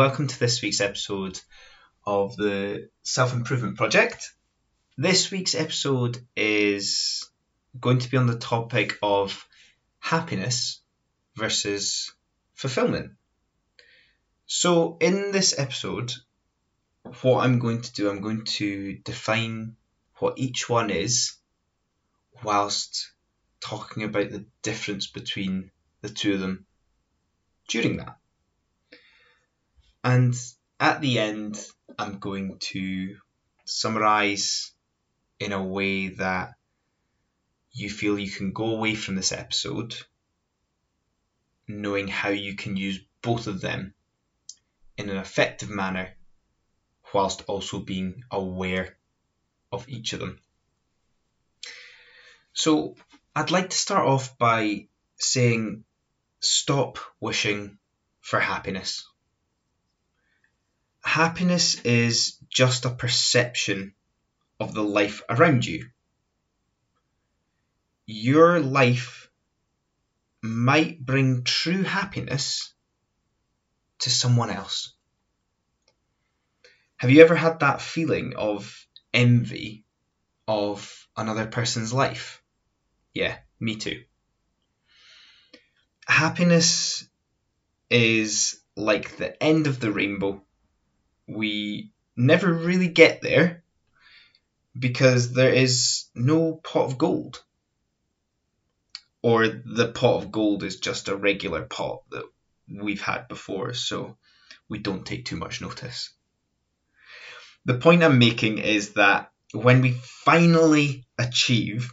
welcome to this week's episode of the Self Improvement Project. This week's episode is going to be on the topic of happiness versus fulfillment. So, in this episode, what I'm going to do, I'm going to define what each one is whilst talking about the difference between the two of them during that. And at the end, I'm going to summarize in a way that you feel you can go away from this episode knowing how you can use both of them in an effective manner whilst also being aware of each of them. So, I'd like to start off by saying stop wishing for happiness. Happiness is just a perception of the life around you. Your life might bring true happiness to someone else. Have you ever had that feeling of envy of another person's life? Yeah, me too. Happiness is like the end of the rainbow we never really get there because there is no pot of gold. Or the pot of gold is just a regular pot that we've had before, so we don't take too much notice. The point I'm making is that when we finally achieve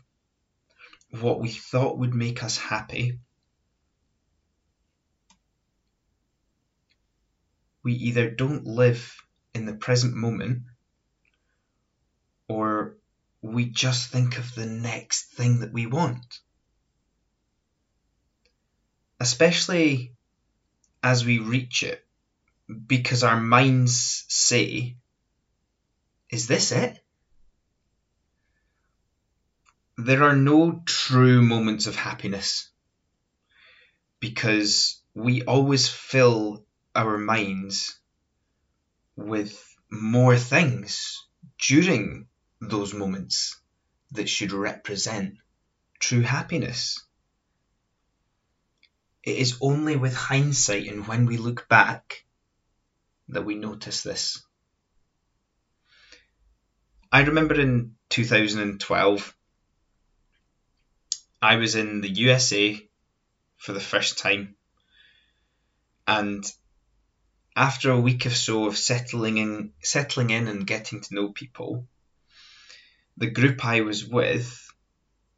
what we thought would make us happy, we either don't live in the present moment or we just think of the next thing that we want. Especially as we reach it, because our minds say, Is this it? There are no true moments of happiness because we always fill our minds with more things during those moments that should represent true happiness. It is only with hindsight and when we look back that we notice this. I remember in 2012, I was in the USA for the first time, and after a week or so of settling in, settling in and getting to know people, the group I was with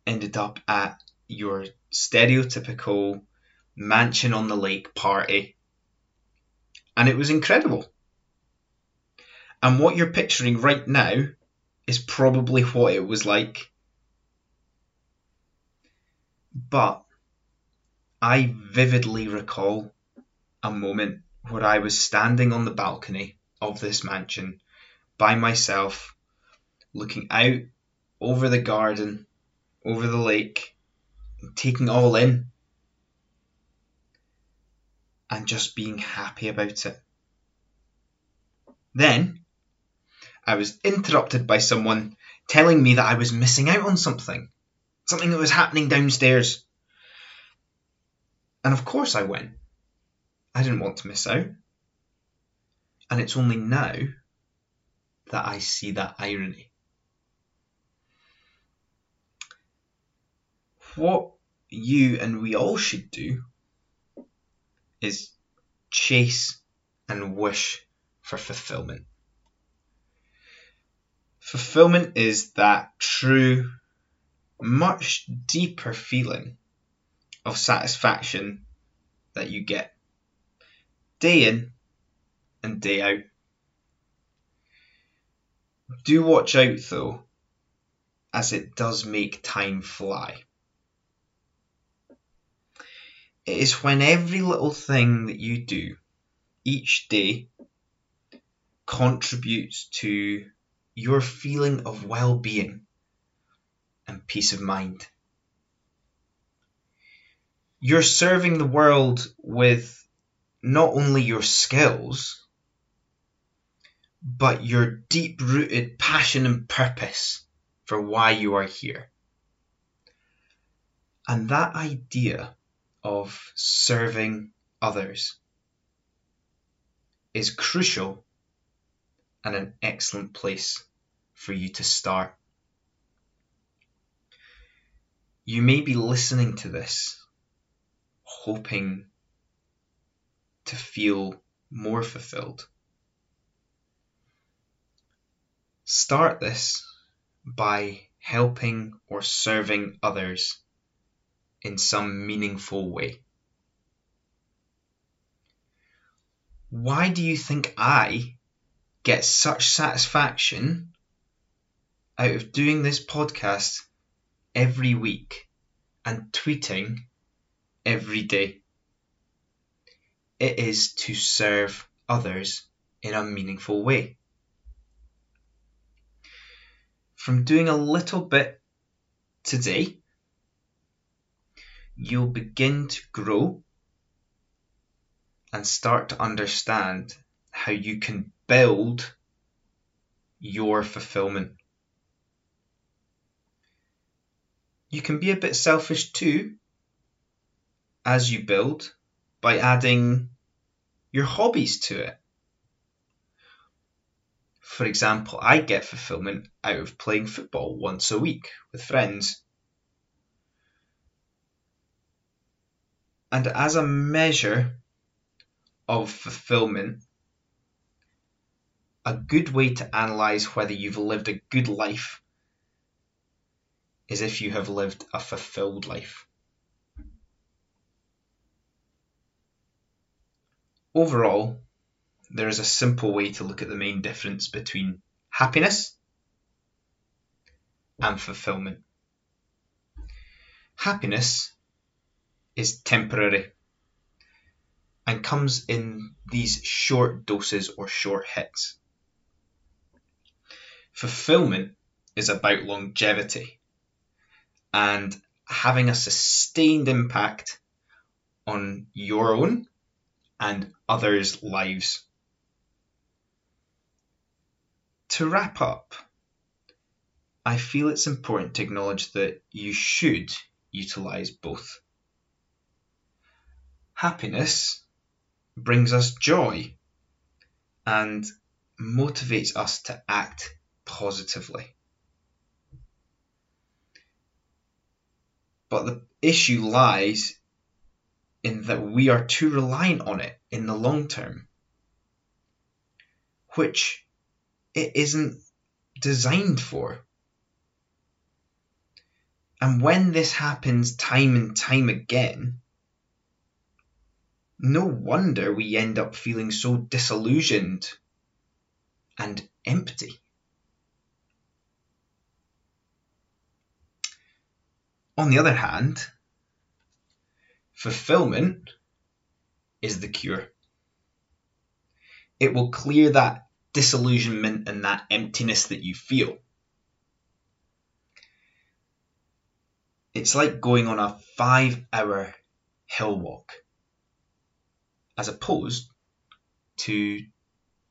ended up at your stereotypical mansion on the lake party. And it was incredible. And what you're picturing right now is probably what it was like. But I vividly recall a moment where I was standing on the balcony of this mansion by myself, looking out over the garden, over the lake, taking all in, and just being happy about it. Then I was interrupted by someone telling me that I was missing out on something, something that was happening downstairs. And of course I went. I didn't want to miss out. And it's only now that I see that irony. What you and we all should do is chase and wish for fulfillment. Fulfillment is that true, much deeper feeling of satisfaction that you get day in and day out. Do watch out though, as it does make time fly. It is when every little thing that you do each day contributes to your feeling of well being and peace of mind. You're serving the world with not only your skills, but your deep rooted passion and purpose for why you are here. And that idea of serving others is crucial and an excellent place for you to start. You may be listening to this hoping to feel more fulfilled. Start this by helping or serving others in some meaningful way. Why do you think I get such satisfaction out of doing this podcast every week and tweeting every day? It is to serve others in a meaningful way from doing a little bit today, you'll begin to grow and start to understand how you can build your fulfillment. You can be a bit selfish too as you build by adding your hobbies to it. For example, I get fulfillment out of playing football once a week with friends. And as a measure of fulfillment, a good way to analyze whether you've lived a good life is if you have lived a fulfilled life. Overall, there is a simple way to look at the main difference between happiness and fulfillment. Happiness is temporary and comes in these short doses or short hits. Fulfillment is about longevity and having a sustained impact on your own and others' lives. To wrap up, I feel it's important to acknowledge that you should utilize both. Happiness brings us joy and motivates us to act positively. But the issue lies in that we are too reliant on it in the long term, which it isn't designed for. And when this happens time and time again, no wonder we end up feeling so disillusioned and empty. On the other hand, fulfillment is the cure. It will clear that disillusionment and that emptiness that you feel. It's like going on a five hour hill walk as opposed to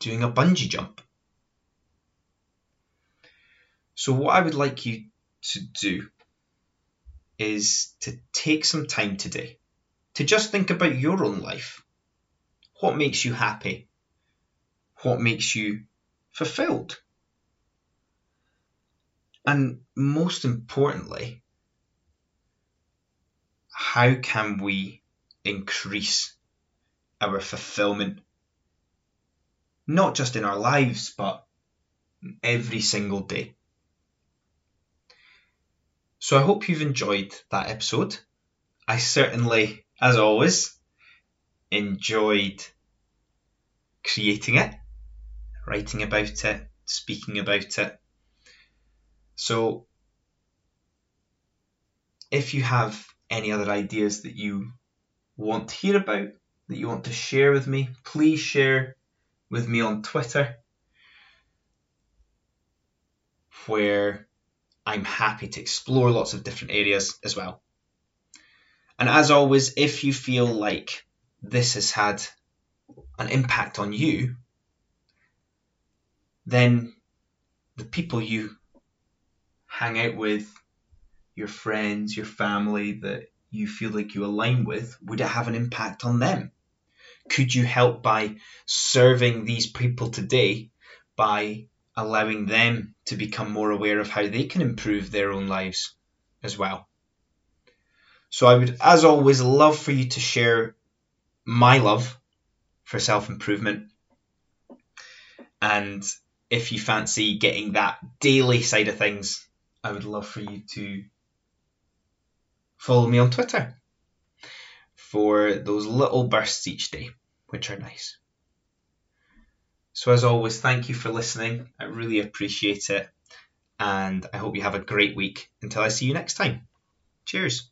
doing a bungee jump. So, what I would like you to do is to take some time today to just think about your own life. What makes you happy? what makes you fulfilled. And most importantly, how can we increase our fulfillment? Not just in our lives, but every single day. So I hope you've enjoyed that episode. I certainly, as always, enjoyed creating it writing about it, speaking about it. So, if you have any other ideas that you want to hear about, that you want to share with me, please share with me on Twitter, where I'm happy to explore lots of different areas as well. And as always, if you feel like this has had an impact on you, then the people you hang out with, your friends, your family that you feel like you align with, would it have an impact on them? Could you help by serving these people today by allowing them to become more aware of how they can improve their own lives as well? So I would, as always, love for you to share my love for self improvement. And if you fancy getting that daily side of things, I would love for you to follow me on Twitter for those little bursts each day, which are nice. So, as always, thank you for listening. I really appreciate it. And I hope you have a great week until I see you next time. Cheers.